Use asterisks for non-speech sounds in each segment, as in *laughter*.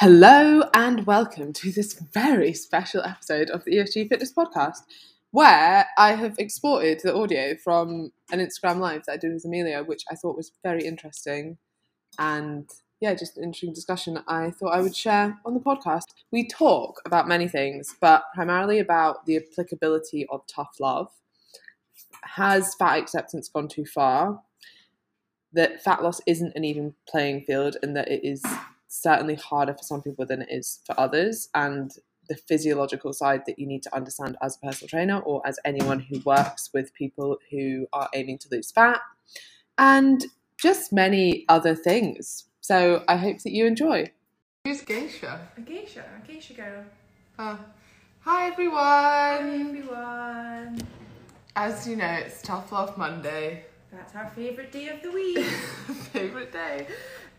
Hello and welcome to this very special episode of the ESG Fitness Podcast, where I have exported the audio from an Instagram live that I did with Amelia, which I thought was very interesting and yeah, just an interesting discussion I thought I would share on the podcast. We talk about many things, but primarily about the applicability of tough love. Has fat acceptance gone too far? That fat loss isn't an even playing field and that it is certainly harder for some people than it is for others and the physiological side that you need to understand as a personal trainer or as anyone who works with people who are aiming to lose fat and just many other things. So i hope that you enjoy. Who's geisha? A geisha, a geisha girl. uh, hi Hi everyone. Everyone. as you know it's tough love monday. That's our favourite day of the week. *laughs* favorite day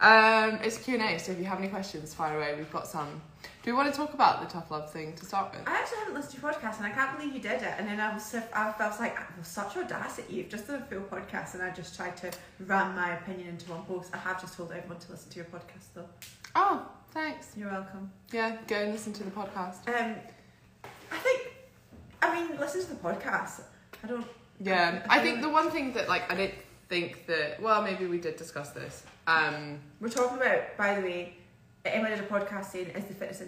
um, it's q&a so if you have any questions fire away we've got some do we want to talk about the tough love thing to start with I actually haven't listened to your podcast and I can't believe you did it. And then I was, so- I was like, I was such audacity. You've just done a full podcast and I just tried to ram my opinion into one post. I have just told everyone to listen to your podcast though. oh thanks You're welcome. Yeah, go and listen to the podcast. Um, I think, I mean, listen to the podcast. I don't. Yeah, I think the one thing that like I didn't think that well maybe we did discuss this. Um, We're talking about, by the way, Emma did a podcast saying, is the fitness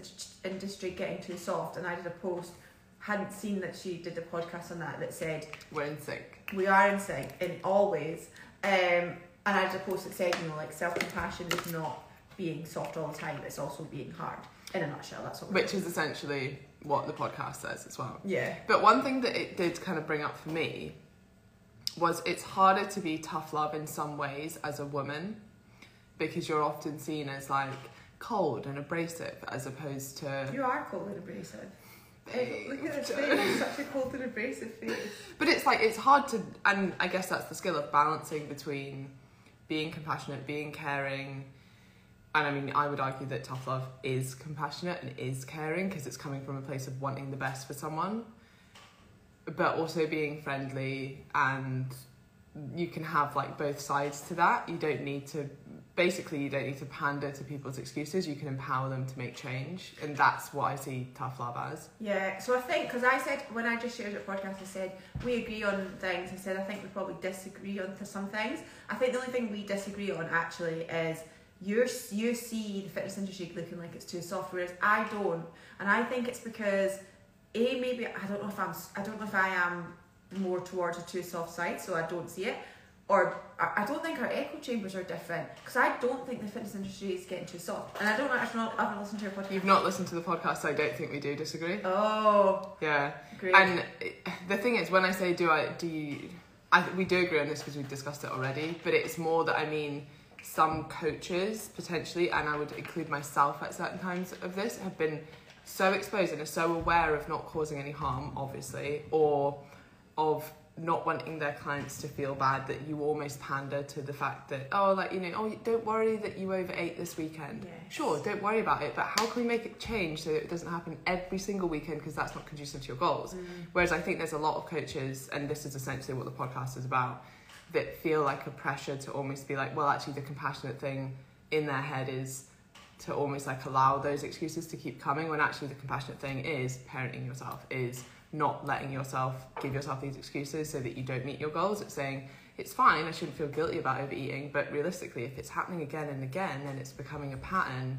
in- industry getting too soft? And I did a post, hadn't seen that she did a podcast on that, that said, we're in sync. we are in sync in all ways. Um, and I did a post that said, you know, like self compassion is not being soft all the time, it's also being hard. In a nutshell, that's what we're Which is essentially what the podcast says as well. Yeah. But one thing that it did kind of bring up for me was it's harder to be tough love in some ways as a woman because you're often seen as like cold and abrasive as opposed to You are cold and abrasive. Look at his don't. face, such a cold and abrasive face. But it's like it's hard to, and I guess that's the skill of balancing between being compassionate, being caring, and I mean, I would argue that tough love is compassionate and is caring because it's coming from a place of wanting the best for someone, but also being friendly and you can have like both sides to that. You don't need to, basically, you don't need to pander to people's excuses. You can empower them to make change, and that's what I see tough love as. Yeah, so I think because I said when I just shared your podcast, I said we agree on things. I said I think we probably disagree on some things. I think the only thing we disagree on actually is you you see the fitness industry looking like it's too soft, whereas I don't, and I think it's because a maybe I don't know if I'm I don't know if I am more towards a too soft side, so I don't see it. Or I don't think our echo chambers are different because I don't think the fitness industry is getting too soft, and I don't actually not I haven't listened to your podcast. You've not listened to the podcast, so I don't think we do disagree. Oh, Yeah. great. And the thing is, when I say do I do you, I we do agree on this because we've discussed it already. But it's more that I mean, some coaches potentially, and I would include myself at certain times of this, have been so exposed and are so aware of not causing any harm, obviously, or of not wanting their clients to feel bad that you almost pander to the fact that oh like you know oh don't worry that you overate this weekend. Yes. sure don't worry about it but how can we make it change so it doesn't happen every single weekend because that's not conducive to your goals? Mm. Whereas I think there's a lot of coaches, and this is essentially what the podcast is about, that feel like a pressure to almost be like, well, actually, the compassionate thing in their head is to almost like allow those excuses to keep coming when actually the compassionate thing is parenting yourself, is not letting yourself give yourself these excuses so that you don't meet your goals. It's saying, it's fine, I shouldn't feel guilty about overeating, but realistically, if it's happening again and again and it's becoming a pattern,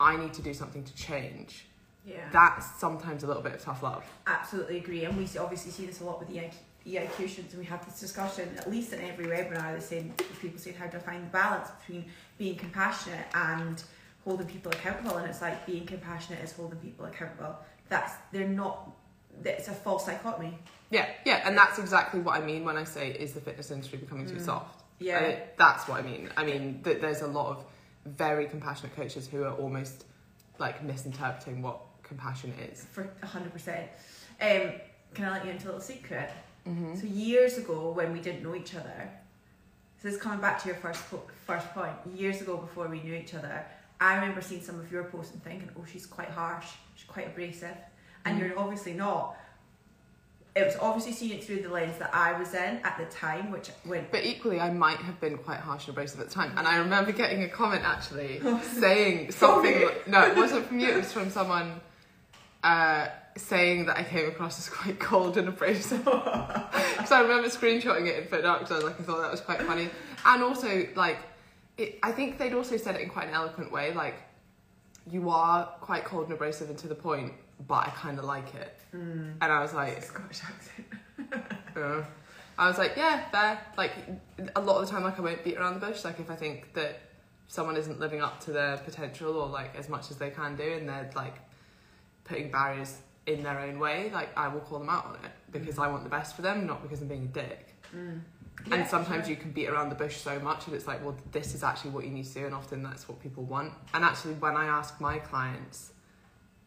I need to do something to change. yeah. That's sometimes a little bit of tough love. Absolutely agree, and we obviously see this a lot with the EIQ and we have this discussion at least in every webinar. The same people saying how do to find the balance between being compassionate and holding people accountable, and it's like being compassionate is holding people accountable. That's they're not. It's a false dichotomy. Yeah, yeah, and that's exactly what I mean when I say is the fitness industry becoming too Mm. soft. Yeah, that's what I mean. I mean that there's a lot of very compassionate coaches who are almost like misinterpreting what compassion is. for hundred percent. Um, can I let you into a little secret? Mm-hmm. So years ago, when we didn't know each other, so this is coming back to your first po- first point. Years ago, before we knew each other, I remember seeing some of your posts and thinking, "Oh, she's quite harsh. She's quite abrasive," and Mm. you're obviously not. it was obviously seeing it through the lens that I was in at the time, which when But equally, I might have been quite harsh and abrasive at the time. And I remember getting a comment actually *laughs* saying something. me? no, it wasn't from you. It was from someone uh, saying that I came across as quite cold and abrasive. *laughs* so I remember screenshotting it in Foot Dark because I, like, I thought that was quite funny. And also, like, it, I think they'd also said it in quite an eloquent way. Like, you are quite cold and abrasive and to the point, but I kind of like it. Mm. And I was like, Scottish accent. yeah. *laughs* I was like, yeah, fair. Like a lot of the time, like I won't beat around the bush. Like if I think that someone isn't living up to their potential or like as much as they can do, and they're like putting barriers in their own way, like I will call them out on it because I want the best for them, not because I'm being a dick. Mm. Yeah, and sometimes sure. you can beat around the bush so much, and it's like, well, this is actually what you need to do, and often that's what people want. And actually, when I ask my clients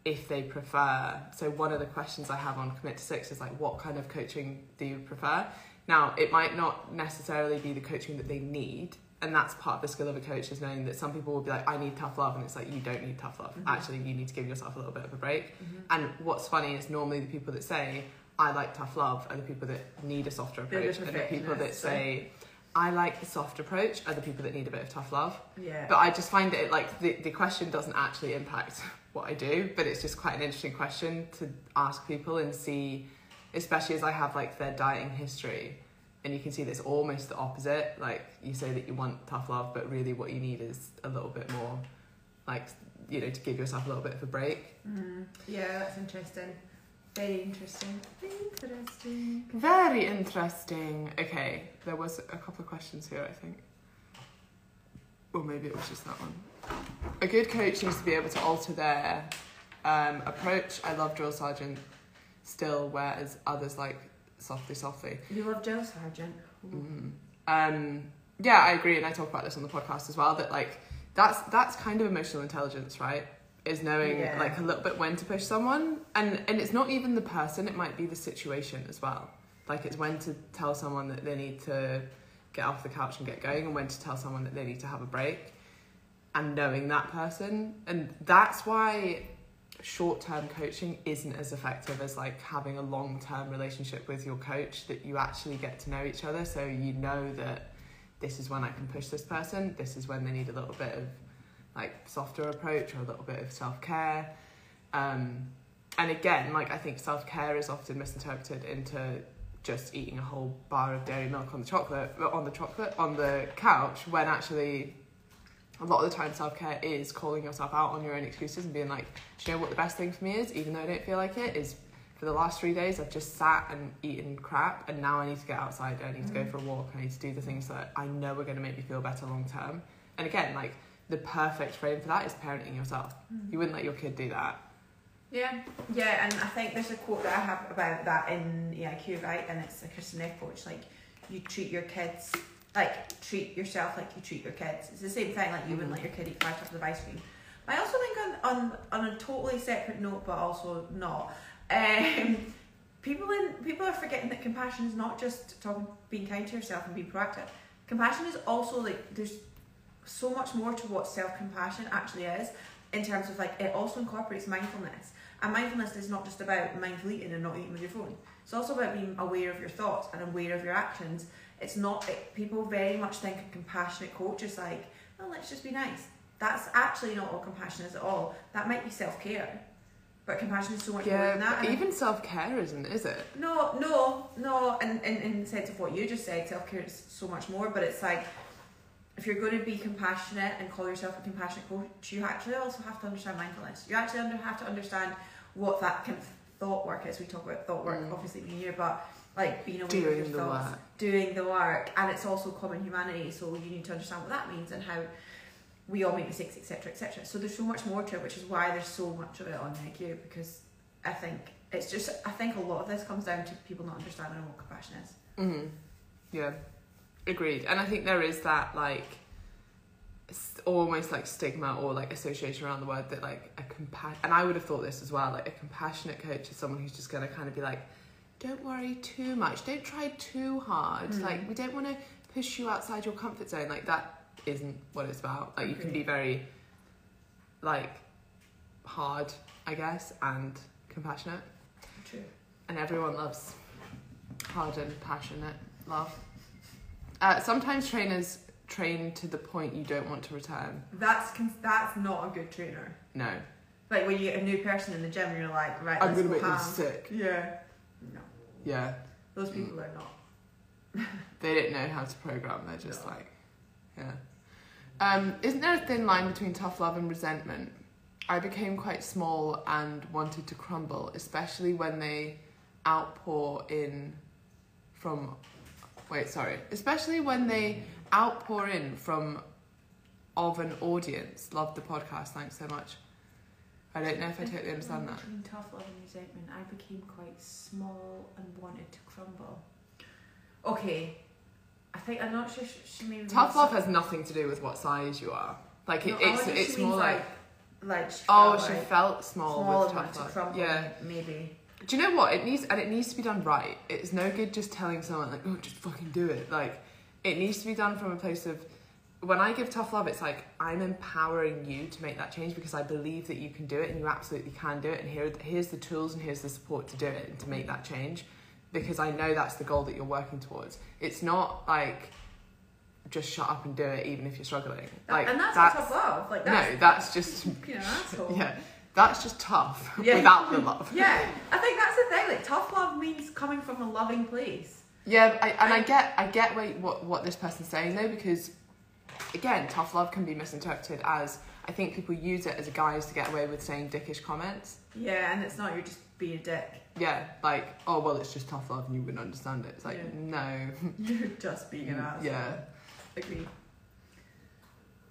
if they prefer, so one of the questions I have on Commit to Six is like, what kind of coaching do you prefer? Now, it might not necessarily be the coaching that they need, and that's part of the skill of a coach is knowing that some people will be like, I need tough love, and it's like, you don't need tough love. Mhm. Actually, you need to give yourself a little bit of a break. Mhm. And what's funny is normally the people that say, I like tough love, are the people that need a softer approach, and the people that say, I like the soft approach, are the people that need a bit of tough love. Yeah. But I just find it like the, the question doesn't actually impact *laughs* what I do, but it's just quite an interesting question to ask people and see, especially as I have like their dieting history. And you can see that it's almost the opposite. Like you say that you want tough love, but really what you need is a little bit more, like you know, to give yourself a little bit of a break. Mm. Yeah, that's interesting. Very interesting. Interesting. Very interesting. Okay, there was a couple of questions here, I think. Or maybe it was just that one. A good coach needs to be able to alter their um, approach. I love drill sergeant still, whereas others like softly, softly. You love drill sergeant. Mm. Um, yeah, I agree, and I talk about this on the podcast as well. That like that's that's kind of emotional intelligence, right? Is knowing Yeah. like a little bit when to push someone, and and it's not even the person; it might be the situation as well. Like it's when to tell someone that they need to get off the couch and get going, and when to tell someone that they need to have a break, and knowing that person, and that's why short-term coaching isn't as effective as like having a long-term relationship with your coach that you actually get to know each other so you know that this is when I can push this person this is when they need a little bit of like softer approach or a little bit of self-care. Um, and again like I think self-care is often misinterpreted into just eating a whole bar of dairy milk on the chocolate on the chocolate on the couch when actually a lot of the time self-care is calling yourself out on your own excuses and being like do you know what the best thing for me is? Even though i don't feel like it is for the last three days i've just sat and eaten crap and now i need to get outside i need to go Mhm. for a walk i need to do the things that i know are going to make me feel better long term. And again like the perfect frame for that is parenting yourself you wouldn't let your kid do that Yeah, yeah, and I think there's a quote that I have about that in EIQ, right? And it's a Kristin Neff quote. Like, you treat your kids, like, treat yourself like you treat your kids. It's the same thing, like, you wouldn't let your kid eat five tubs of ice cream. I also think, on, on, on a totally separate note, but also not, um, *laughs* people in people are forgetting that compassion is not just talking, being kind to yourself and being proactive. Compassion is also, like, there's so much more to what self compassion actually is in terms of like it also incorporates mindfulness. And mindfulness is not just about mindful eating and not eating with your phone. It's also about being aware of your thoughts and aware of your actions. It's not it, people very much think a compassionate coach is like, oh, let's just be nice. That's actually not what compassion is at all. That might be self care, but compassion is so much more than that. even self-care isn't is it no, no, no. And in, in the sense of what you just said, self care is so much more. But it's like if you're going to be compassionate and call yourself a compassionate coach, you actually also have to understand mindfulness. You actually under, have to understand what that kind of thought work is. We talk about thought work, Mm. obviously being here, but like being aware of your thoughts, work doing the work, and it's also common humanity. So you need to understand what that means and how we all make mistakes, etc., etc. So there's so much more to it, which is why there's so much of it on EIQ because I think it's just I think a lot of this comes down to people not understanding what compassion is. hmm Yeah, agreed. And I think there is that like almost like stigma or like association around the word that like a compa- and I would have thought this as well. Like a compassionate coach is someone who's just gonna kind of be like, don't worry too much, don't try too hard. Mm. Like we don't want to push you outside your comfort zone. Like that isn't what it's about. Like you can be very like hard, I guess, and compassionate, True. and everyone loves hard and passionate love. Uh, sometimes trainers train to the point you don't want to return. That's con- that's not a good trainer. No, Like when you get a new person in the gym and you're like, right, I'm gonna go make them sick. Yeah. No, Yeah, those people are not. *laughs* they don't know how to program. They're just No. like, yeah. Um, isn't there a thin line between tough love and resentment? I became quite small and wanted to crumble, especially when they outpour in from. Wait, sorry. Especially when they outpour in from of an audience. Love the podcast. Thanks so much. I don't know if I totally understand that. Between tough love and resentment, I became quite small and wanted to crumble. Okay, I think I'm not sure. She, she maybe Tough love has nothing to do with what size you are. Like it, No, I it's wonder if it's more means, like, like she oh felt she like felt small, small with tough to love. crumble. Yeah. maybe. Do you know what it needs? And it needs to be done right. It's no good just telling someone like, oh, just fucking do it. Like it needs to be done from a place of. When I give tough love, it's like I'm empowering you to make that change because I believe that you can do it and you absolutely can do it. And here, here's the tools and here's the support to do it and to make that change because I know that's the goal that you're working towards. It's not like just shut up and do it even if you're struggling. Like and that's, not tough love. Like that's, no, that's just *laughs* you know, asshole. *laughs* yeah, that's just tough *laughs* Yeah. without the love. Yeah, I think that's the thing. Like tough love means coming from a loving place. Yeah, I, and I I- get I get what, what what this person's saying though because again, tough love can be misinterpreted as I think people use it as a guise to get away with saying dickish comments. Yeah, and it's not you're just being a dick. Yeah, like oh well, it's just tough love and you wouldn't understand it. It's like Yeah. no, *laughs* You're just being an *laughs* asshole. yeah, Agree.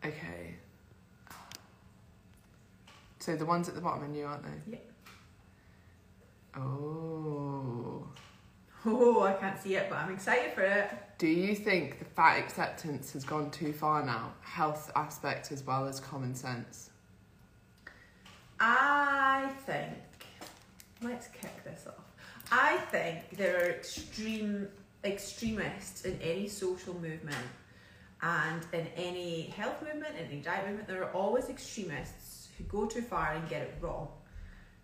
okay. So the ones at the bottom are new, aren't they? Yeah. Oh. Oh, I can't see it, but I'm excited for it. Do you think the fat acceptance has gone too far now? Health aspect as well as common sense. I think. Let's kick this off. I think there are extreme extremists in any social movement and in any health movement, in any diet movement. There are always extremists who go too far and get it wrong.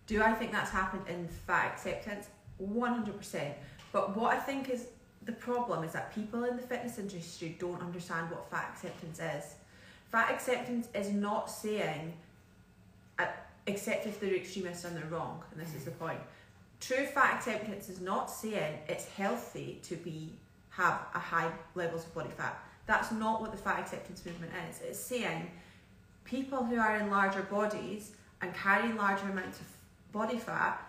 Do I think that's happened in fat acceptance? 100%. But what I think is the problem is that people in the fitness industry don't understand what fat acceptance is. Fat acceptance is not saying, uh, except if they're extremists and they're wrong, and this is the point. True fat acceptance is not saying it's healthy to be have a high levels of body fat. That's not what the fat acceptance movement is. It's saying people who are in larger bodies and carrying larger amounts of body fat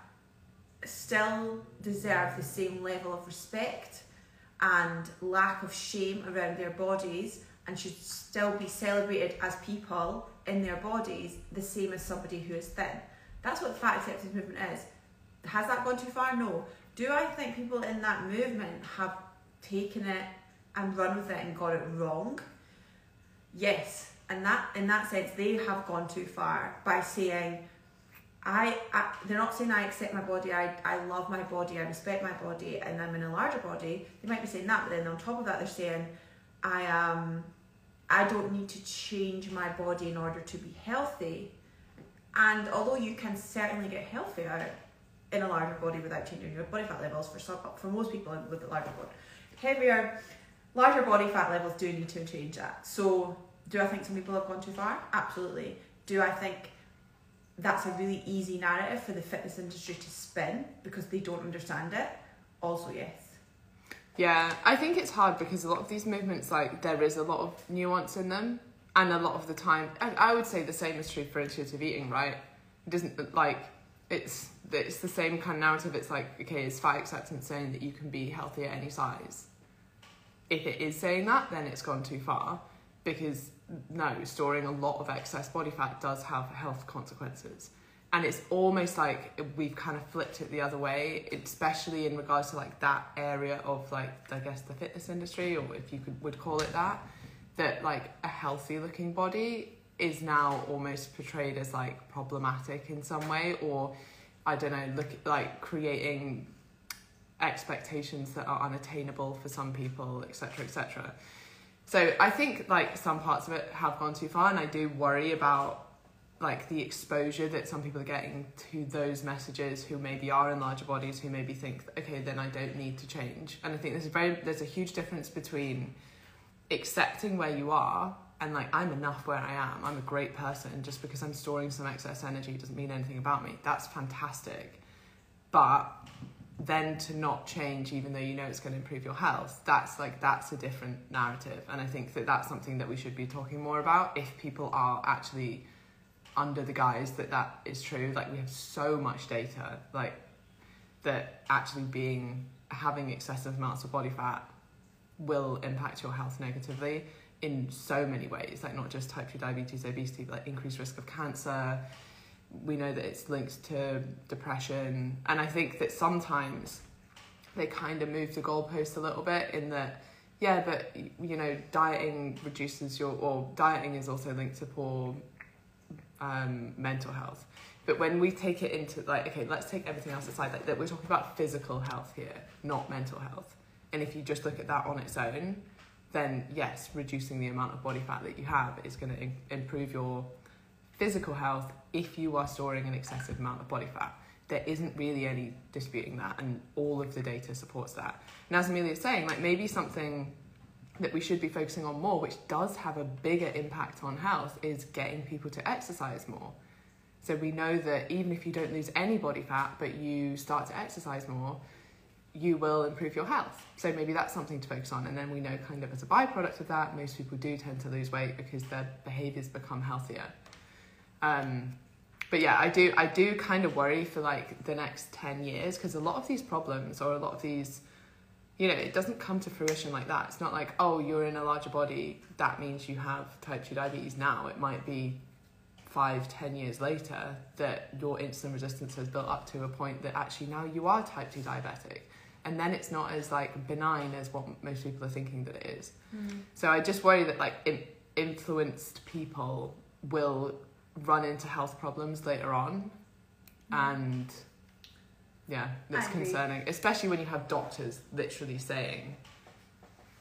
still deserve the same level of respect and lack of shame around their bodies and should still be celebrated as people in their bodies the same as somebody who is thin. That's what the fat acceptance movement is. Has that gone too far? No. Do I think people in that movement have taken it and run with it and got it wrong? Yes. And that in that sense they have gone too far by saying I, I they're not saying I accept my body, I, I love my body, I respect my body and I'm in a larger body. They might be saying that, but then on top of that they're saying I am I don't need to change my body in order to be healthy. And although you can certainly get healthier in a larger body without changing your body fat levels for some for most people with a larger body. Heavier, larger body fat levels do need to change that. So do I think some people have gone too far? Absolutely. Do I think that's a really easy narrative for the fitness industry to spin because they don't understand it? Also, yes. Yeah, I think it's hard because a lot of these movements, like, there is a lot of nuance in them. And a lot of the time, I, would say the same is true for intuitive eating, right? It doesn't, like, it's, it's the same kind of narrative. It's like, okay, is fat acceptance saying that you can be healthy at any size? If it is saying that, then it's gone too far. Because, no, storing a lot of excess body fat does have health consequences. And it's almost like we've kind of flipped it the other way especially in regards to like that area of like i guess the fitness industry or if you could would call it that that like a healthy looking body is now almost portrayed as like problematic in some way or i don't know look like creating expectations that are unattainable for some people etc etc so i think like some parts of it have gone too far and i do worry about like the exposure that some people are getting to those messages who maybe are in larger bodies who maybe think okay then i don't need to change. And i think there's a very there's a huge difference between accepting where you are and like i'm enough where i am. I'm a great person. Just because i'm storing some excess energy doesn't mean anything about me. That's fantastic. But then to not change even though you know it's going to improve your health that's like that's a different narrative and i think that that's something that we should be talking more about if people are actually under the guise that that is true. Like we have so much data, like that actually being having excessive amounts of body fat will impact your health negatively in so many ways. Like not just type two diabetes, obesity, but like increased risk of cancer. We know that it's linked to depression, and I think that sometimes they kind of move the goalpost a little bit in that yeah, but you know, dieting reduces your or dieting is also linked to poor um, mental health. But when we take it into like, okay, let's take everything else aside. Like that, we're talking about physical health here, not mental health. And if you just look at that on its own, then yes, reducing the amount of body fat that you have is going to improve your physical health if you are storing an excessive amount of body fat. There isn't really any disputing that, and all of the data supports that. And as Amelia is saying, like maybe something that we should be focusing on more, which does have a bigger impact on health, is getting people to exercise more. So we know that even if you don't lose any body fat, but you start to exercise more, you will improve your health. So maybe that's something to focus on. And then we know, kind of as a byproduct of that, most people do tend to lose weight because their behaviors become healthier. Um, but yeah, I do, I do kind of worry for like the next ten years because a lot of these problems or a lot of these you know, it doesn't come to fruition like that. It's not like, oh, you're in a larger body, that means you have type 2 diabetes now. It might be five, ten years later that your insulin resistance has built up to a point that actually now you are type 2 diabetic. And then it's not as like benign as what most people are thinking that it is. Mm. So I just worry that like in, influenced people will run into health problems later on. Mm. And yeah, that's concerning, especially when you have doctors literally saying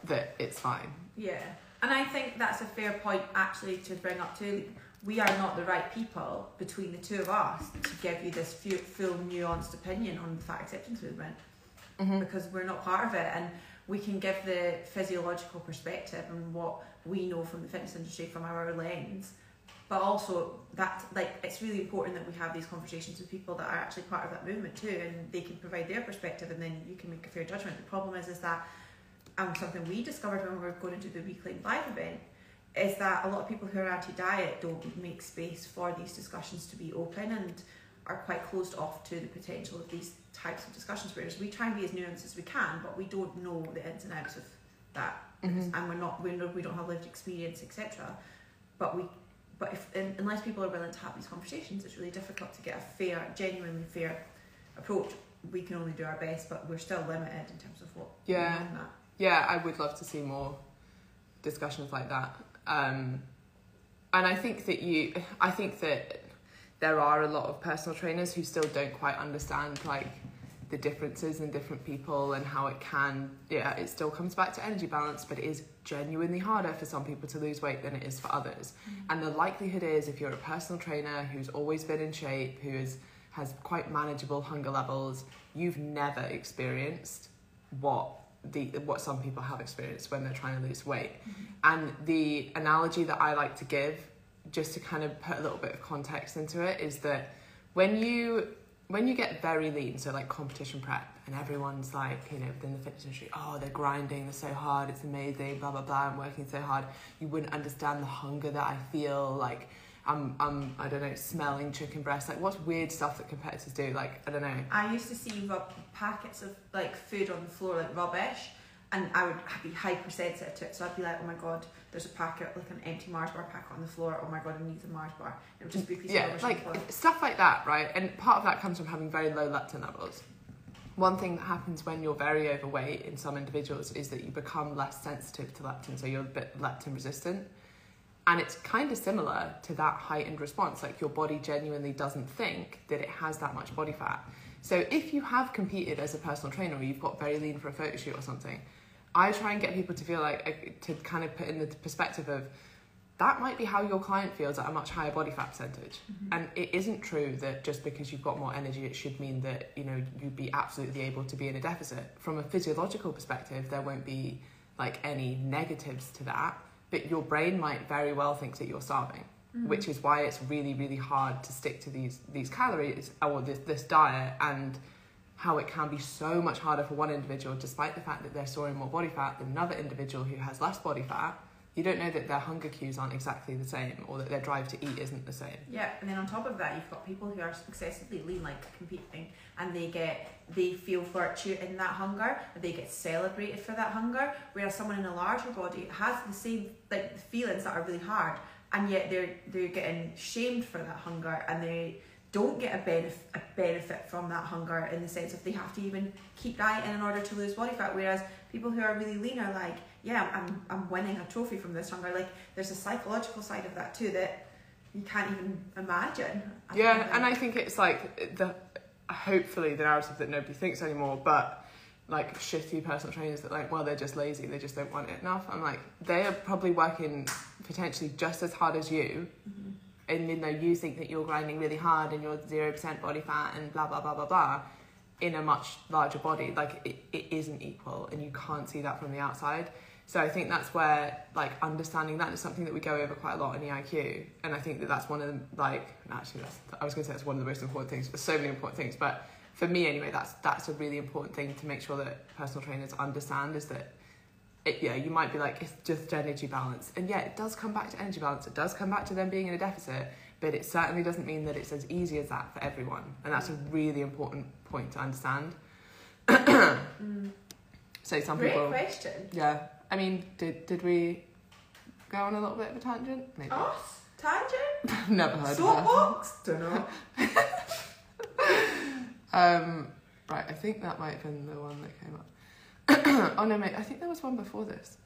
that it's fine. Yeah, and I think that's a fair point actually to bring up too. We are not the right people between the two of us to give you this full nuanced opinion on the fat acceptance movement mm-hmm. because we're not part of it and we can give the physiological perspective and what we know from the fitness industry from our lens but also that like it's really important that we have these conversations with people that are actually part of that movement too and they can provide their perspective and then you can make a fair judgment the problem is is that and something we discovered when we were going to do the weekly live event is that a lot of people who are anti-diet don't make space for these discussions to be open and are quite closed off to the potential of these types of discussions whereas we try and be as nuanced as we can but we don't know the ins and outs of that mm-hmm. and we're not we we don't have lived experience etc but we but if unless people are willing to have these conversations, it's really difficult to get a fair, genuinely fair approach. We can only do our best, but we're still limited in terms of what. Yeah. Yeah, I would love to see more discussions like that. Um, and I think that you, I think that there are a lot of personal trainers who still don't quite understand like the differences in different people and how it can yeah it still comes back to energy balance but it is genuinely harder for some people to lose weight than it is for others mm-hmm. and the likelihood is if you're a personal trainer who's always been in shape who is has quite manageable hunger levels you've never experienced what the what some people have experienced when they're trying to lose weight mm-hmm. and the analogy that I like to give just to kind of put a little bit of context into it is that when you when you get very lean, so like competition prep, and everyone's like, you know, within the fitness industry, oh, they're grinding, they're so hard, it's amazing, blah blah blah, I'm working so hard. You wouldn't understand the hunger that I feel. Like, I'm, I'm, I don't know, smelling chicken breast. Like, what's weird stuff that competitors do? Like, I don't know. I used to see rub- packets of like food on the floor, like rubbish, and I would be hypersensitive to it. So I'd be like, oh my god, there's a packet, like an empty Mars bar packet on the floor. Oh my god, I need a Mars bar. It would just be a piece yeah, of like stuff like that, right? And part of that comes from having very low leptin levels. One thing that happens when you're very overweight in some individuals is that you become less sensitive to leptin, so you're a bit leptin resistant. And it's kind of similar to that heightened response. Like your body genuinely doesn't think that it has that much body fat. So if you have competed as a personal trainer or you've got very lean for a photo shoot or something, I try and get people to feel like uh, to kind of put in the perspective of that might be how your client feels at a much higher body fat percentage. Mm-hmm. And it isn't true that just because you've got more energy, it should mean that you know you'd be absolutely able to be in a deficit. From a physiological perspective, there won't be like any negatives to that, but your brain might very well think that you're starving, Mm-hmm. which is why it's really really hard to stick to these these calories or this this diet and how it can be so much harder for one individual, despite the fact that they're storing more body fat than another individual who has less body fat. You don't know that their hunger cues aren't exactly the same or that their drive to eat isn't the same. Yeah, and then on top of that, you've got people who are excessively lean, like competing, and they get they feel virtue in that hunger, and they get celebrated for that hunger. Whereas someone in a larger body has the same like feelings that are really hard, and yet they're they're getting shamed for that hunger, and they don't get a benefit a benefit from that hunger in the sense of they have to even keep dieting in order to lose body fat. Whereas people who are really lean are like, yeah, I'm I'm winning a trophy from this hunger. Like there's a psychological side of that too that you can't even imagine. I Yeah, and I think it's like the hopefully the narrative that nobody thinks anymore, but like shitty personal trainers that like, well, they're just lazy, they just don't want it enough. I'm like, they are probably working potentially just as hard as you, Mhm. and you know you think that you're grinding really hard and you're zero percent body fat and blah blah blah blah blah, in a much larger body, like it, it isn't equal, and you can't see that from the outside. So I think that's where like understanding that is something that we go over quite a lot in EIQ, and I think that that's one of the like actually that's, I was going to say that's one of the most important things. There's so many important things, but for me anyway, that's that's a really important thing to make sure that personal trainers understand is that. It, yeah, you might be like it's just energy balance, and yeah, it does come back to energy balance. It does come back to them being in a deficit, but it certainly doesn't mean that it's as easy as that for everyone, and that's a really important point to understand. *clears throat* Mm. So some Great people, question. yeah. I mean, did did we go on a little bit of a tangent? Maybe. Us? Tangent? *laughs* Never heard of Soapbox? Don't know. *laughs* Um, right, I think that might have been the one that came up. *coughs* oh no, mate, I think there was one before this.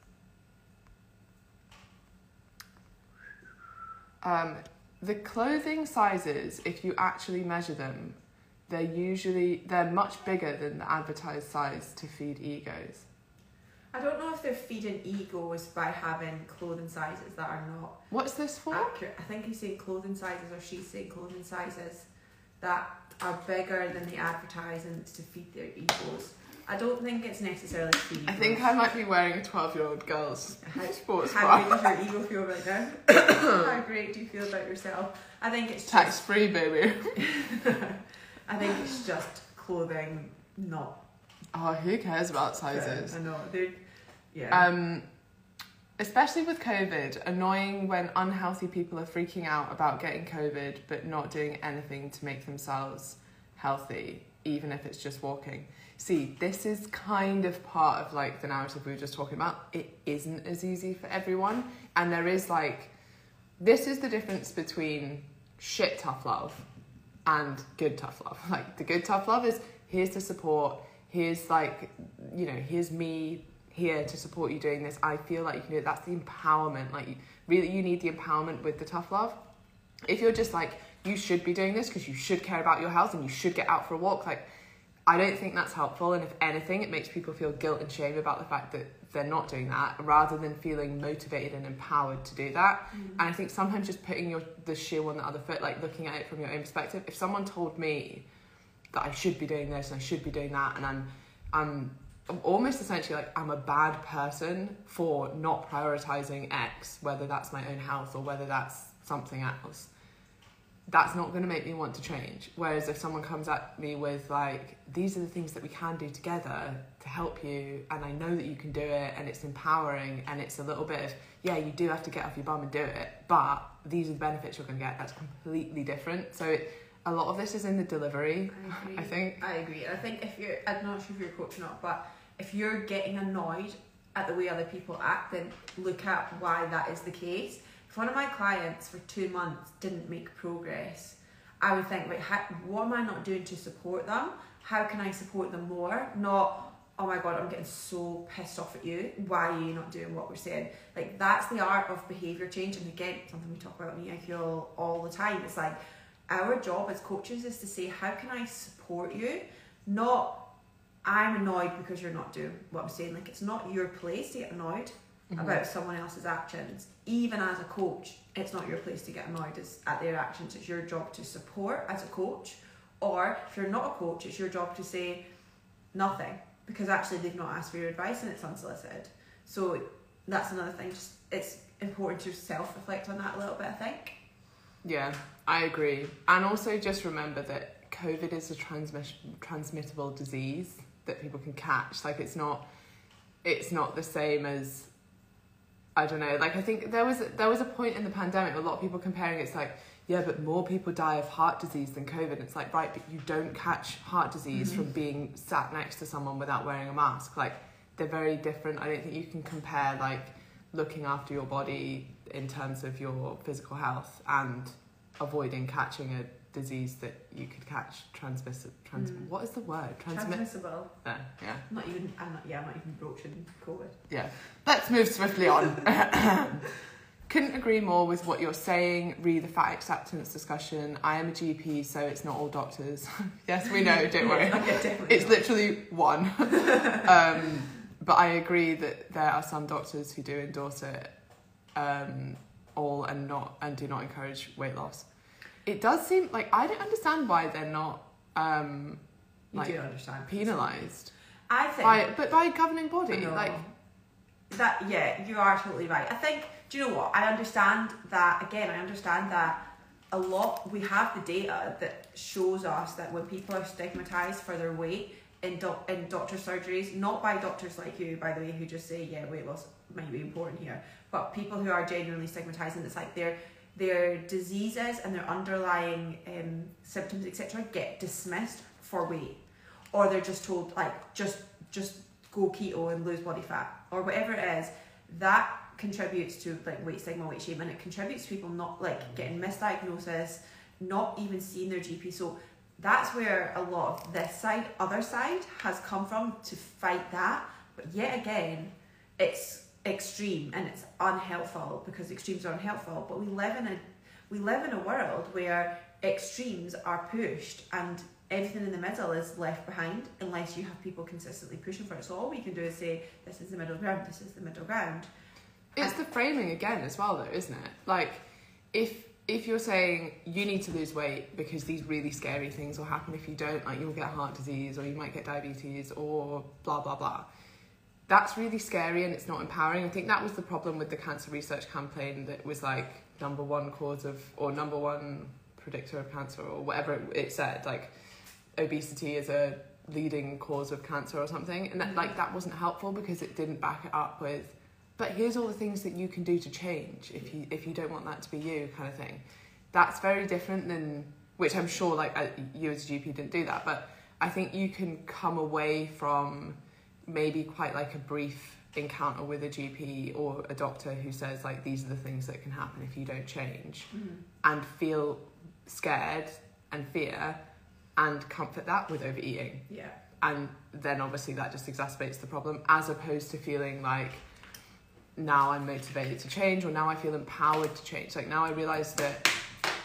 Um, the clothing sizes, if you actually measure them, they're usually they're much bigger than the advertised size to feed egos. I don't know if they're feeding egos by having clothing sizes that are not What's this for? accurate. I think he's saying clothing sizes or she's saying clothing sizes that are bigger than the advertisements to feed their egos. I don't think it's necessarily feeding. I think I might be wearing a twelve-year-old girl's How, sports how great does your ego feel right now? *coughs* how great do you feel about yourself? I think it's Tax-free, baby. *laughs* I think it's just clothing, not Oh, who cares about sizes? I know. They're, yeah. Um, especially with COVID, annoying when unhealthy people are freaking out about getting COVID but not doing anything to make themselves healthy, even if it's just walking. See, this is kind of part of like the narrative we were just talking about. It isn't as easy for everyone, and there is like, this is the difference between shit tough love and good tough love. *laughs* Like the good tough love is here's the support, here's like, you know, here's me here to support you doing this. I feel like you can do it. That's the empowerment. Like, you, really, you need the empowerment with the tough love. If you're just like, you should be doing this because you should care about your health and you should get out for a walk, like, I don't think that's helpful. And if anything, it makes people feel guilt and shame about the fact that they're not doing that rather than feeling motivated and empowered to do that. Mm. And I think sometimes just putting your the shoe on the other foot, like looking at it from your own perspective. If someone told me that I should be doing this and I should be doing that, and I'm I'm almost essentially like I'm a bad person for not prioritizing X, whether that's my own health or whether that's something else. That's not going to make me want to change. Whereas if someone comes at me with like, these are the things that we can do together to help you, and I know that you can do it, and it's empowering, and it's a little bit of, yeah, you do have to get off your bum and do it, but these are the benefits you're going to get. That's completely different. So it, a lot of this is in the delivery, I agree. I think. I agree. I think if you're, I'm not sure if you're a coach or not, but if you're getting annoyed at the way other people act, then look at why that is the case. If one of my clients for two months didn't make progress, I would think, right, how, what am I not doing to support them? How can I support them more? Not, oh my god, I'm getting so pissed off at you. Why are you not doing what we're saying? Like that's the art of behaviour change, and again, something we talk about in feel all the time. It's like our job as coaches is to say, how can I support you? Not I'm annoyed because you're not doing what I'm saying. Like it's not your place to get annoyed. Mhm. about someone else's actions. Even as a coach, it's not your place to get annoyed as- at their actions. It's your job to support as a coach. Or if you're not a coach, it's your job to say nothing because actually they've not asked for your advice and it's unsolicited. So that's another thing. Just it's important to self reflect on that a little bit. I think. Yeah, I agree. And also just remember that COVID is a transmis- transmittable disease that people can catch. Like it's not it's not the same as I don't know. Like I think there was there was a point in the pandemic a lot of people comparing it's like yeah, but more people die of heart disease than COVID. It's like right, but you don't catch heart disease Mhm. from being sat next to someone without wearing a mask. Like they're very different. I don't think you can compare like looking after your body in terms of your physical health and avoiding catching a disease that you could catch transmissible trans Mm. what is the word transmit Transmissible. there yeah I'm not even. I'm not. Yeah, I'm not even broaching COVID. yeah let's move swiftly on *coughs* couldn't agree more with what you're saying re the fat acceptance discussion i am a gp so it's not all doctors *laughs* yes we know don't *laughs* worry definitely it's not. literally one. *laughs* um, but I agree that there are some doctors who do endorse it um, all and not and do not encourage weight loss. It does seem like I don't understand why they're not um, You like do understand. penalised I think. by but by governing body. Know. Like that yeah you are totally right i think do you know what i understand that again i understand that a lot we have the data that shows us that when people are stigmatized for their weight in, doc, in doctor surgeries not by doctors like you by the way who just say yeah weight loss might be important here but people who are genuinely stigmatized and it's like their their diseases and their underlying um, symptoms etc get dismissed for weight. Or they're just told like just just go keto and lose body fat or whatever it is. That contributes to like weight stigma weight shame and it contributes to people not like getting misdiagnosis not even seeing their gp so that's where a lot of this side other side has come from to fight that. But yet again it's extreme and it's unhelpful because extremes are unhelpful but we live in a we live in a world where extremes are pushed and everything in the middle is left behind unless you have people consistently pushing for it. So all we can do is say, this is the middle ground, this is the middle ground. it's the framing again as well though, isn't it? Like if if you're saying you need to lose weight because these really scary things will happen if you don't, like you'll get heart disease or you might get diabetes or blah blah blah. That's really scary and it's not empowering. I think that was the problem with the cancer research campaign that was like number one cause of or number one predictor of cancer or whatever it, said, like obesity is a leading cause of cancer or something. And that like that wasn't helpful because it didn't back it up with but here's all the things that you can do to change if you if you don't want that to be you kind of thing that's very different than which i'm sure like you as a gp didn't do that but i think you can come away from maybe quite like a brief encounter with a gp or a doctor who says like these are the things that can happen if you don't change mm-hmm. and feel scared and fear and comfort that with overeating. Yeah. and then obviously that just exacerbates the problem as opposed to feeling like now I'm motivated to change or now I feel empowered to change. Like now I realize that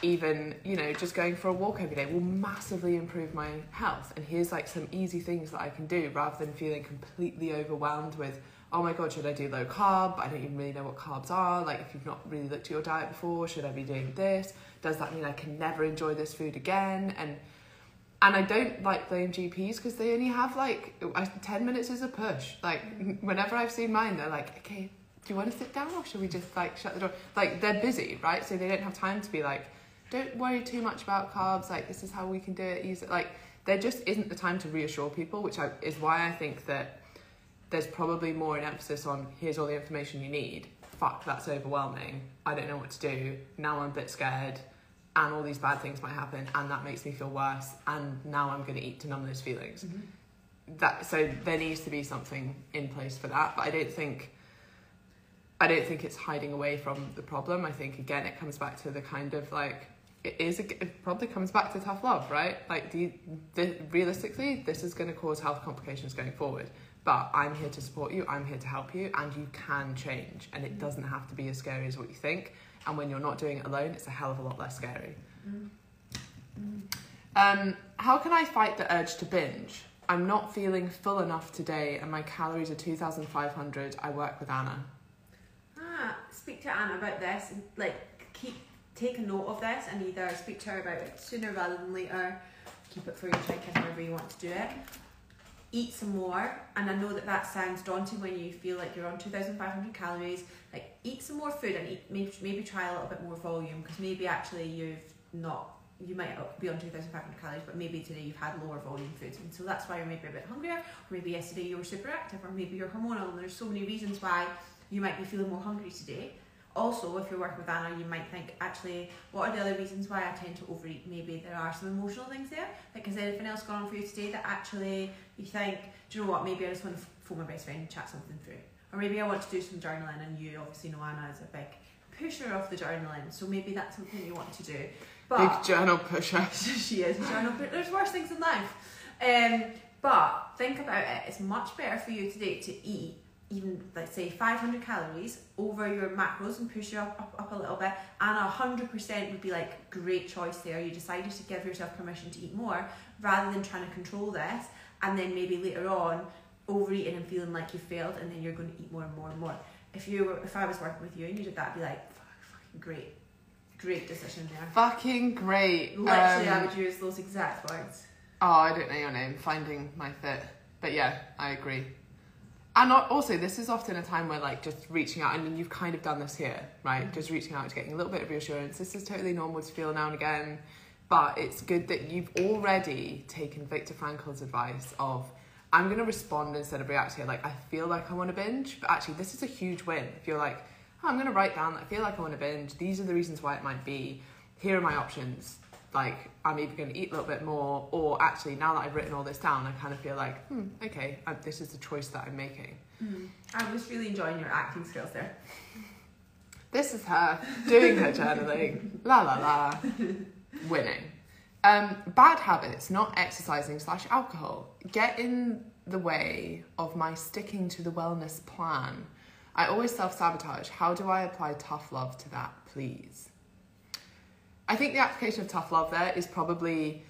even you know just going for a walk every day will massively improve my health and here's like some easy things that I can do rather than feeling completely overwhelmed with oh my god should I do low carb I don't even really know what carbs are like if you've not really looked at your diet before should I be doing this does that mean I can never enjoy this food again and and I don't like blame GPs because they only have like 10 minutes is a push. Like, *laughs* whenever I've seen mine, they're like, okay, do you want to sit down or should we just like shut the door? Like, they're busy, right? So they don't have time to be like, don't worry too much about carbs. Like, this is how we can do it. Use it. Like, there just isn't the time to reassure people, which I, is why I think that there's probably more an emphasis on here's all the information you need. Fuck, that's overwhelming. I don't know what to do. Now I'm a bit scared and all these bad things might happen and that makes me feel worse and now I'm going to eat to numb those feelings. Mm-hmm. That so there needs to be something in place for that, but I don't think I don't think it's hiding away from the problem. I think again it comes back to the kind of like it is a, it probably comes back to tough love, right? Like do you, the, realistically this is going to cause health complications going forward. But I'm here to support you, I'm here to help you, and you can change. And it doesn't have to be as scary as what you think. And when you're not doing it alone, it's a hell of a lot less scary. Um, how can I fight the urge to binge? I'm not feeling full enough today, and my calories are 2,500. I work with Anna. Ah, speak to Anna about this, and like keep take a note of this, and either speak to her about it sooner rather than later. Keep it for your check in however you want to do it. Eat some more, and I know that that sounds daunting when you feel like you're on two thousand five hundred calories. Like eat some more food and eat maybe maybe try a little bit more volume because maybe actually you've not you might be on 2,500 calories, but maybe today you've had lower volume foods, and so that's why you're maybe a bit hungrier, or maybe yesterday you were super active, or maybe you're hormonal, and there's so many reasons why you might be feeling more hungry today. Also, if you're working with Anna, you might think, actually, what are the other reasons why I tend to overeat? Maybe there are some emotional things there. Like, has anything else gone on for you today that actually you think, do you know what, maybe I just want to phone my best friend and chat something through? Or maybe I want to do some journaling, and you obviously know Anna is a big pusher of the journaling, so maybe that's something you want to do. But Big journal pusher. *laughs* she is a journal pusher. There's worse things in life. Um, but think about it. It's much better for you today to eat even let's say 500 calories over your macros and push you up, up, up a little bit and 100% would be like great choice there you decided to give yourself permission to eat more rather than trying to control this and then maybe later on overeating and feeling like you failed and then you're going to eat more and more and more if you were if I was working with you and you did that I'd be like fucking great Great decision there. Fucking great. Literally, um, I would use those exact words. Oh, I don't know your name. Finding my fit. But yeah, I agree. And also, this is often a time where, like, just reaching out, and you've kind of done this here, right? Mm-hmm. Just reaching out to getting a little bit of reassurance. This is totally normal to feel now and again, but it's good that you've already taken Viktor Frankl's advice of, I'm going to respond instead of react here. Like, I feel like I want to binge, but actually, this is a huge win. If you're like, oh, I'm going to write down, I feel like I want to binge. These are the reasons why it might be. Here are my options. Like, I'm either going to eat a little bit more, or actually, now that I've written all this down, I kind of feel like, hmm, okay, I, this is the choice that I'm making. Mm. I was really enjoying your acting skills there. This is her doing her journaling. La la la. Winning. Um, bad habits, not exercising slash alcohol, get in the way of my sticking to the wellness plan. I always self sabotage. How do I apply tough love to that, please? I think the application of tough love there is probably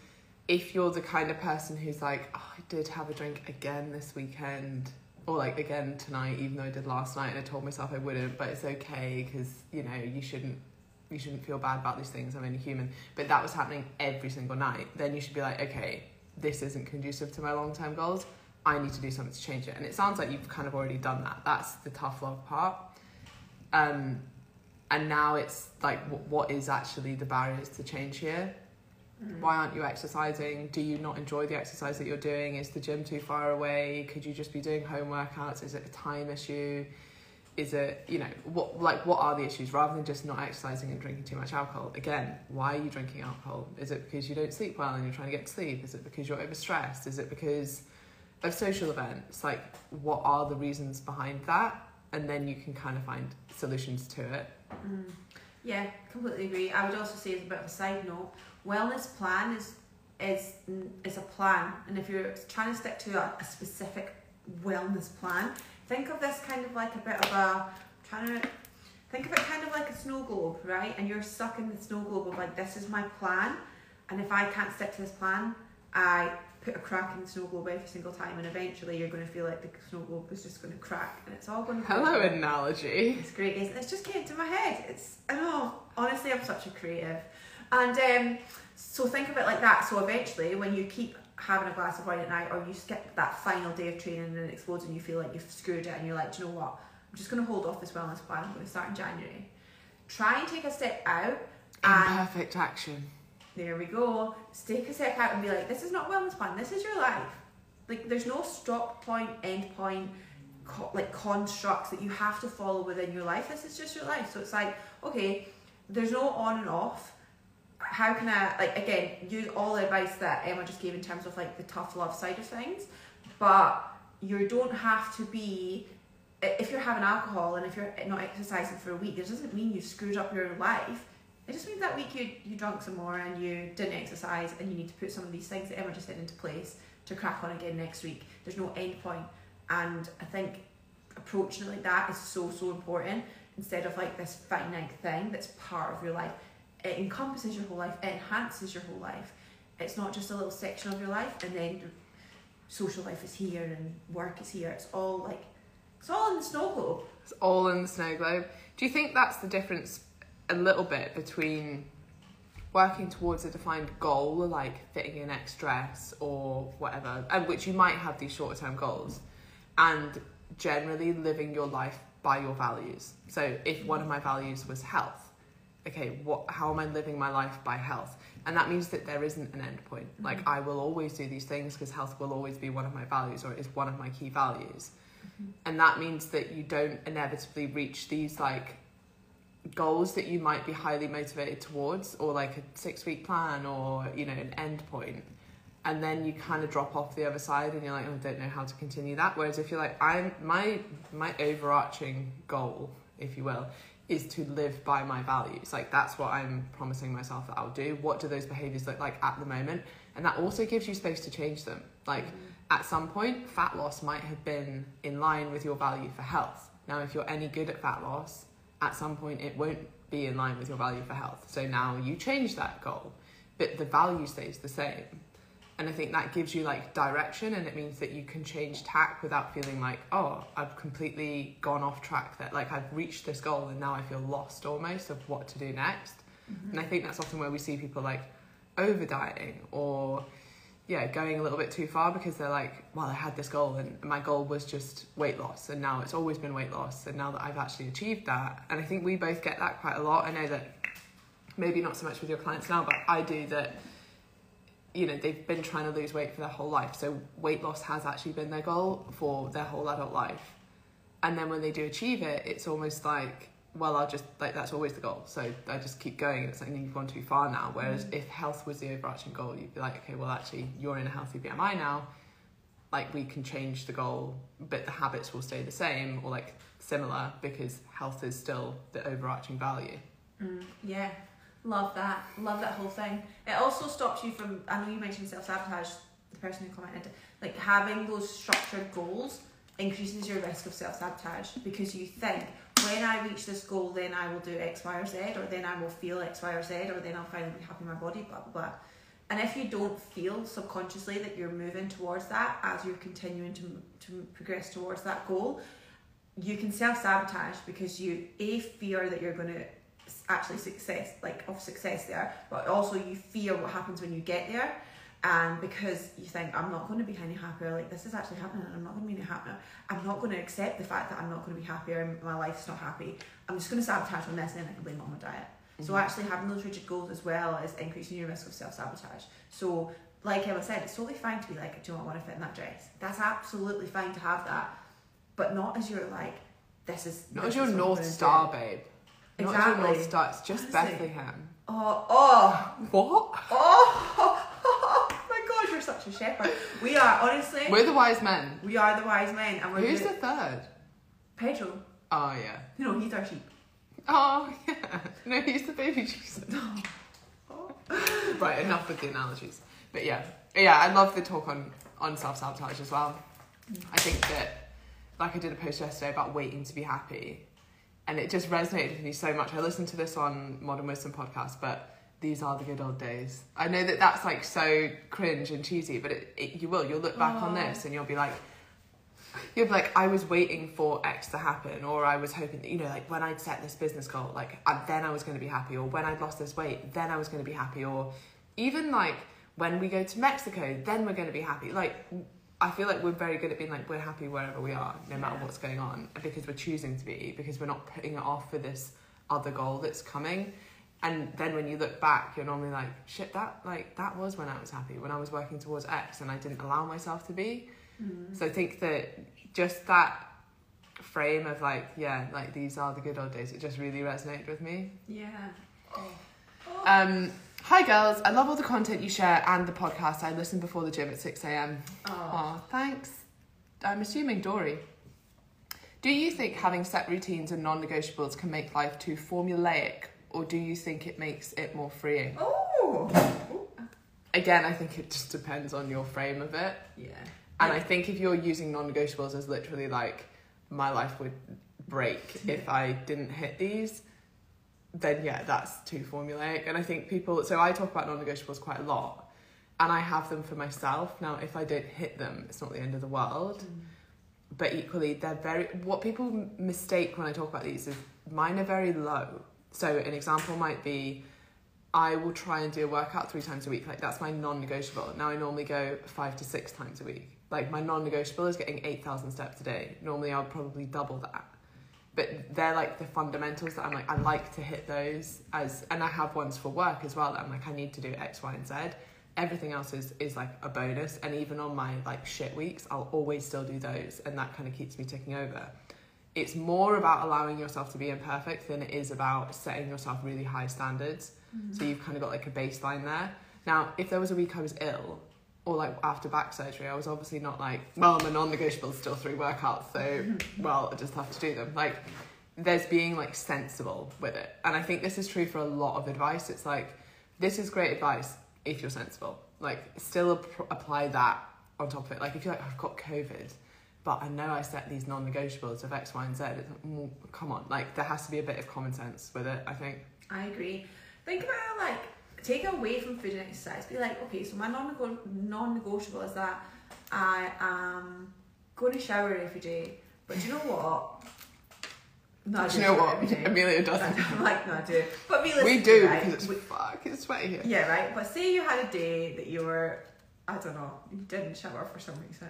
if you're the kind of person who's like, oh, I did have a drink again this weekend, or like again tonight, even though I did last night, and I told myself I wouldn't, but it's okay because you know you shouldn't you shouldn't feel bad about these things. I'm only human. But that was happening every single night. Then you should be like, okay, this isn't conducive to my long term goals. I need to do something to change it. And it sounds like you've kind of already done that. That's the tough love part. Um, and now it's like, what is actually the barriers to change here? Mm. Why aren't you exercising? Do you not enjoy the exercise that you're doing? Is the gym too far away? Could you just be doing home workouts? Is it a time issue? Is it, you know, what like what are the issues rather than just not exercising and drinking too much alcohol? Again, why are you drinking alcohol? Is it because you don't sleep well and you're trying to get to sleep? Is it because you're overstressed? Is it because of social events, like what are the reasons behind that? And then you can kind of find solutions to it. Mm. Yeah, completely agree. I would also say as a bit of a side note, wellness plan is is is a plan, and if you're trying to stick to a, a specific wellness plan, think of this kind of like a bit of a trying to think of it kind of like a snow globe, right? And you're stuck in the snow globe of like this is my plan, and if I can't stick to this plan, I put a crack in the snow globe every single time, and eventually you're going to feel like the snow globe is just going to crack, and it's all going to. Hello, analogy. It's great, isn't it? It's just came to my head. It's I know. Honestly, I'm such a creative, and um, so think of it like that. So eventually, when you keep having a glass of wine at night, or you skip that final day of training and it explodes, and you feel like you've screwed it, and you're like, Do you know what? I'm just going to hold off this wellness plan. I'm going to start in January. Try and take a step out. And Imperfect action there we go. Take a step out and be like, this is not wellness plan. This is your life. Like, there's no stop point, end point, co- like constructs that you have to follow within your life. This is just your life. So it's like, okay, there's no on and off. How can I, like, again, use all the advice that Emma just gave in terms of like the tough love side of things, but you don't have to be if you're having alcohol and if you're not exercising for a week, this doesn't mean you screwed up your life. It just means that week you, you drank some more and you didn't exercise and you need to put some of these things that Emma just said into place to crack on again next week. There's no end point. And I think approaching it like that is so, so important instead of like this finite thing that's part of your life. It encompasses your whole life, it enhances your whole life. It's not just a little section of your life and then social life is here and work is here. It's all like, it's all in the snow globe. It's all in the snow globe. Do you think that's the difference a little bit between working towards a defined goal, like fitting in X dress or whatever, and which you might have these shorter term goals, and generally living your life by your values. So if one of my values was health, okay, what how am I living my life by health? And that means that there isn't an end point. Mm-hmm. Like I will always do these things because health will always be one of my values or is one of my key values. Mm-hmm. And that means that you don't inevitably reach these like goals that you might be highly motivated towards or like a six week plan or you know an end point and then you kind of drop off the other side and you're like oh, I don't know how to continue that. Whereas if you're like I'm my my overarching goal if you will is to live by my values. Like that's what I'm promising myself that I'll do. What do those behaviors look like at the moment? And that also gives you space to change them. Like mm. at some point fat loss might have been in line with your value for health. Now if you're any good at fat loss at some point it won't be in line with your value for health. So now you change that goal, but the value stays the same. And I think that gives you like direction and it means that you can change tack without feeling like, oh, I've completely gone off track that like I've reached this goal and now I feel lost almost of what to do next. Mm-hmm. And I think that's often where we see people like over dieting or yeah, going a little bit too far because they're like, well, I had this goal and my goal was just weight loss and now it's always been weight loss and now that I've actually achieved that. And I think we both get that quite a lot. I know that maybe not so much with your clients now, but I do that you know, they've been trying to lose weight for their whole life. So weight loss has actually been their goal for their whole adult life. And then when they do achieve it, it's almost like, well, I'll just like that's always the goal. So I just keep going. It's like you've gone too far now. Whereas if health was the overarching goal, you'd be like, okay, well, actually, you're in a healthy BMI now. Like we can change the goal, but the habits will stay the same or like similar because health is still the overarching value. Mm, yeah, love that. Love that whole thing. It also stops you from. I know you mentioned self sabotage. The person who commented, like having those structured goals increases your risk of self sabotage because you think when I reach this goal, then I will do X, Y, or Z, or then I will feel X, Y, or Z, or then I'll finally be happy in my body. Blah blah blah. And if you don't feel subconsciously that you're moving towards that as you're continuing to to progress towards that goal, you can self sabotage because you a fear that you're going to actually success like of success there, but also you fear what happens when you get there. And because you think I'm not going to be any happier, like this is actually happening, and I'm not going to be any happier. I'm not going to accept the fact that I'm not going to be happier and my life's not happy. I'm just going to sabotage on this, and then I can blame it on my diet. So mm-hmm. actually having those rigid goals as well is increasing your risk of self sabotage. So like Emma said, it's totally fine to be like, do you I want to fit in that dress? That's absolutely fine to have that, but not as your like, this is Not this as your North gonna do. Star, babe. Not as your North Star. It's just Honestly. Bethlehem. Oh, oh, *laughs* What? oh, my God, you're such a shepherd. We are honestly, We're the wise men. we are the wise men, and we're Who's the gonna- third? Pedro. Oh yeah. You know, he's our sheep. Oh yeah. No, he's the baby Jesus. *laughs* Oh. right, enough with the analogies. But yeah, yeah, I love the talk on on self sabotage as well. I think that, like I did a post yesterday about waiting to be happy, and it just resonated with me so much. I listened to this on Modern Wisdom podcast, but these are the good old days. I know that that's like so cringe and cheesy, but it, it you will. You'll look back on Oh. this and you'll be like. You'll be like, I was waiting for X to happen, or I was hoping, that, you know, like when I'd set this business goal, like I, then I was going to be happy, or when I'd lost this weight, then I was going to be happy, or even like when we go to Mexico, then we're going to be happy. Like, I feel like we're very good at being like, we're happy wherever we are, no matter Yeah. what's going on, because we're choosing to be, because we're not putting it off for this other goal that's coming. And then when you look back, you're normally like, shit, that like that was when I was happy, when I was working towards X, and I didn't allow myself to be. Mm. So I think that just that frame of like, yeah, like these are the good old days, it just really resonated with me. Yeah. Um, hi girls, I love all the content you share and the podcast. I listen before the gym at 6 a.m. Oh. Oh, thanks. I'm assuming Dory. Do you think having set routines and non negotiables can make life too formulaic, or do you think it makes it more freeing? Oh. Again, I think it just depends on your frame of it. Yeah. And I think if you're using non negotiables as literally like, my life would break *laughs* if I didn't hit these, then yeah, that's too formulaic. And I think people, so I talk about non negotiables quite a lot, and I have them for myself. Now, if I don't hit them, it's not the end of the world. Mm. but equally they're very. What people mistake when I talk about these is mine are very low. So an example might be. I will try and do a workout three times a week. Like that's my non-negotiable. Now I normally go five to six times a week. Like my non-negotiable is getting eight thousand steps a day. Normally I'll probably double that. But they're like the fundamentals that I'm like I like to hit those as and I have ones for work as well. That I'm like I need to do X, Y, and Z. Everything else is is like a bonus. And even on my like shit weeks, I'll always still do those, and that kind of keeps me ticking over. It's more about allowing yourself to be imperfect than it is about setting yourself really high standards. Mm-hmm. So you've kind of got like a baseline there. Now, if there was a week I was ill, or like after back surgery, I was obviously not like, well, my non-negotiable is still three workouts, so *laughs* well, I just have to do them. Like, there's being like sensible with it, and I think this is true for a lot of advice. It's like this is great advice if you're sensible. Like, still ap- apply that on top of it. Like, if you're like, oh, I've got COVID, but I know I set these non-negotiables of X, Y, and Z. It's like, mm, come on, like there has to be a bit of common sense with it. I think. I agree. Think about like take away from food and exercise. Be like, okay, so my non non-negotiable is that I am going to shower every day. But do you know what? No, Do you know what? Amelia doesn't. I'm *laughs* like, no, I do. But We do right, because it's we- it's sweaty here. yeah, right. But say you had a day that you were, I don't know, you didn't shower for some reason.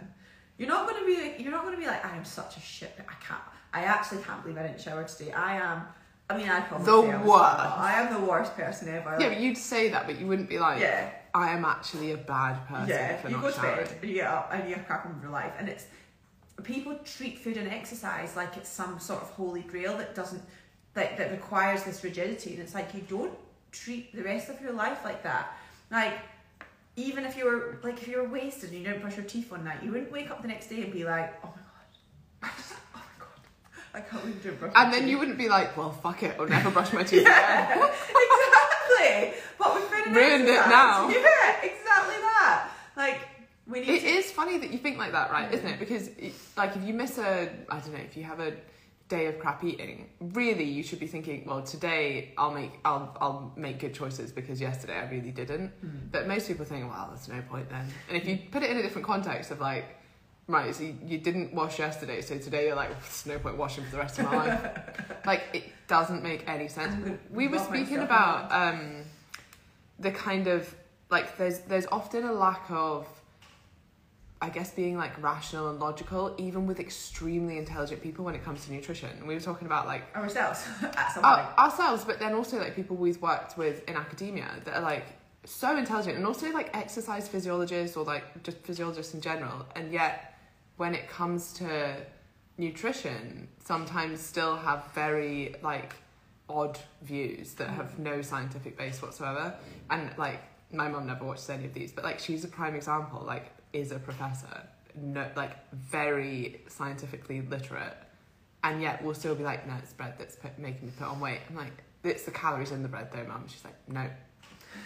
You're not going to be. like- You're not to be like, I am such a shit. I can't. I actually can't believe I didn't shower today. I am. I mean, I probably The worst. I am the worst person ever. Yeah, but you'd say that, but you wouldn't be like, yeah. I am actually a bad person Yeah, for you not go to showering. bed, and you get up, and you crack on with your life, and it's people treat food and exercise like it's some sort of holy grail that doesn't that that requires this rigidity, and it's like you don't treat the rest of your life like that. Like even if you were like if you were wasted and you didn't brush your teeth one night, you wouldn't wake up the next day and be like, oh my god, *laughs* just, oh my god, I can't believe I didn't brush. my And then teeth." you wouldn't be like, well, fuck it, I'll never brush my *laughs* teeth again. *laughs* Exactly. But we've and Ruined it now. Yeah, exactly that. Like It to is funny that you think like that, right? Isn't it? Mm. Because, it, like, if you miss a, I don't know, if you have a day of crap eating, really, you should be thinking, well, today I'll make, I'll, I'll make good choices because yesterday I really didn't. But most people think, well, there's no point then. And if you put it in a different context of like, right, so you, you didn't wash yesterday, so today you're like, there's no point washing for the rest of my life. *laughs* like, it doesn't make any sense. *laughs* We were speaking about um, the kind of like there's there's often a lack of I guess being like rational and logical, even with extremely intelligent people when it comes to nutrition. We were talking about like ourselves *laughs* at some oh, our- ourselves, but then also like people we've worked with in academia that are like so intelligent and also like exercise physiologists or like just physiologists in general. And yet when it comes to nutrition, sometimes still have very like odd views that have no scientific base whatsoever. And like my mum never watches any of these, but like she's a prime example, like is a professor, no like very scientifically literate and yet we'll still be like, no, it's bread that's put, making me put on weight. I'm like, it's the calories in the bread though, mum. She's like, no,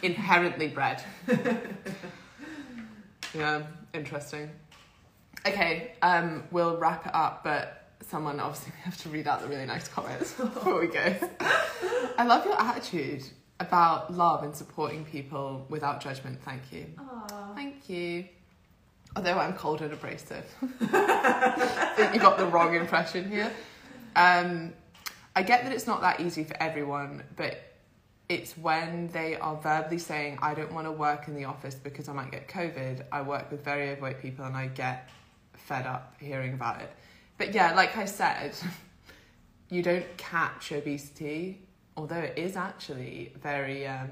inherently bread. *laughs* yeah, interesting. Okay, um, we'll wrap it up, but someone obviously we have to read out the really nice comments *laughs* before we go. I love your attitude about love and supporting people without judgment. Thank you. Aww. Thank you. Although I'm cold and abrasive. I *laughs* think you got the wrong impression here. Um, I get that it's not that easy for everyone, but it's when they are verbally saying, I don't want to work in the office because I might get COVID. I work with very overweight people and I get fed up hearing about it. But yeah, like I said, *laughs* you don't catch obesity, although it is actually very. Um,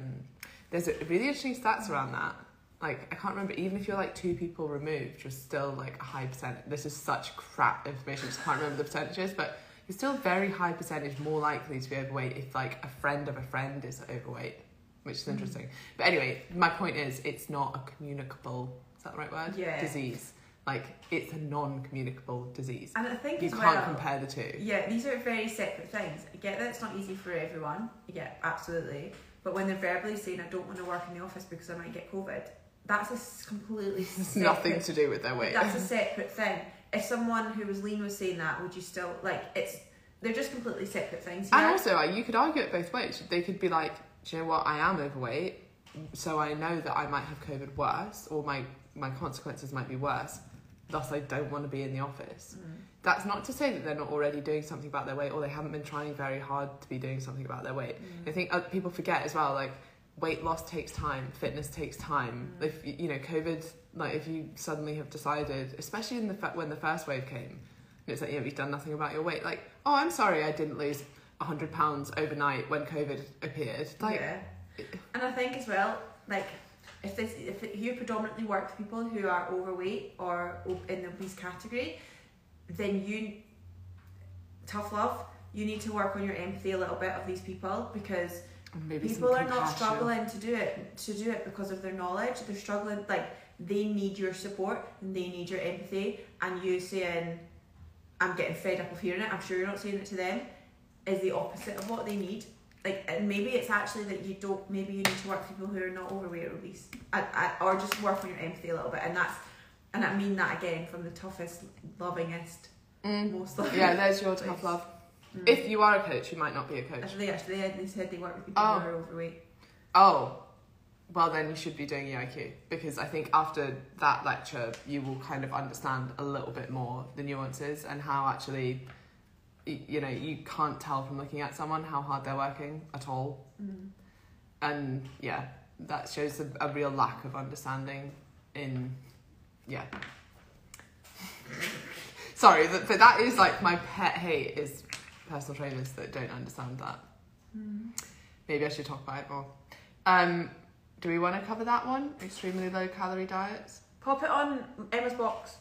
there's a really interesting stats around that. Like I can't remember. Even if you're like two people removed, you're still like a high percent. This is such crap information. I just can't remember the percentages, but you're still a very high percentage more likely to be overweight if like a friend of a friend is overweight, which is mm. interesting. But anyway, my point is, it's not a communicable. Is that the right word? Yeah. Disease. Like it's a non-communicable disease. And I think You can't well, compare the two. Yeah, these are very separate things. I get that it's not easy for everyone. Yeah, absolutely. But when they're verbally saying, I don't want to work in the office because I might get COVID, that's a completely *laughs* separate, nothing to do with their weight. That's a *laughs* separate thing. If someone who was lean was saying that, would you still, like, it's, they're just completely separate things. And Yeah. also, like, you could argue it both ways. They could be like, do you know what? I am overweight, so I know that I might have COVID worse, or my my consequences might be worse. thus I don't want to be in the office. Mm. That's not to say that they're not already doing something about their weight or they haven't been trying very hard to be doing something about their weight. Mm. I think uh, people forget as well, like weight loss takes time, fitness takes time. Mm. If you know COVID, like if you suddenly have decided, especially in the fir- when the first wave came, and it's like you know you've done nothing about your weight. Like oh, I'm sorry, I didn't lose hundred pounds overnight when COVID appeared. Like yeah. And I think as well, like if this if you predominantly work with people who are overweight or in the obese category, then you tough love. You need to work on your empathy a little bit of these people because maybe people are not struggling to do it to do it because of their knowledge. They're struggling like they need your support and they need your empathy. And you saying, "I'm getting fed up of hearing it." I'm sure you're not saying it to them. Is the opposite of what they need. Like, and maybe it's actually that you don't. Maybe you need to work with people who are not overweight or obese, or just work on your empathy a little bit. And that's, and I mean that again from the toughest, lovingest, Mm. most loving. Yeah, there's your tough love. Mm. If you are a coach, you might not be a coach. Actually, actually, they, said they work with people Oh. who are overweight. Oh, well then you should be doing EIQ because I think after that lecture you will kind of understand a little bit more the nuances and how actually, you know, you can't tell from looking at someone how hard they're working at all, Mm. and yeah, that shows a, a real lack of understanding in, yeah. *laughs* Sorry, but, but that is like my pet hate is personal trainers that don't understand that. Mm. Maybe I should talk about it more. Um, do we want to cover that one? Extremely low calorie diets. Pop it on Emma's box.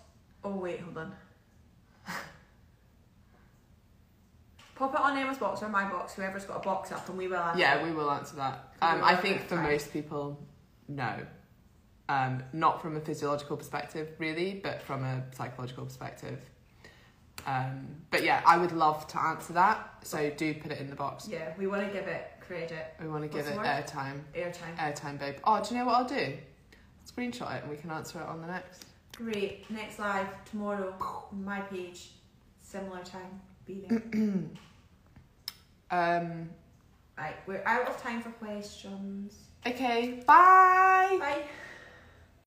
Oh wait, hold on. *laughs* Pop it on Emma's box or my box, whoever's got a box up, and we will answer. Yeah, we will answer that. Um, I think for most people, no. Um, not from a physiological perspective, really, but from a psychological perspective. Um, but yeah, I would love to answer that. So do put it in the box. Yeah, we want to give it credit, We want to give it airtime. airtime. Airtime, babe. Oh, do you know what I'll do? Screenshot it and we can answer it on the next. Great. Next live tomorrow, *coughs* my page, similar time. Be there. *coughs* Um, right, we're out of time for questions. okay, bye. Bye.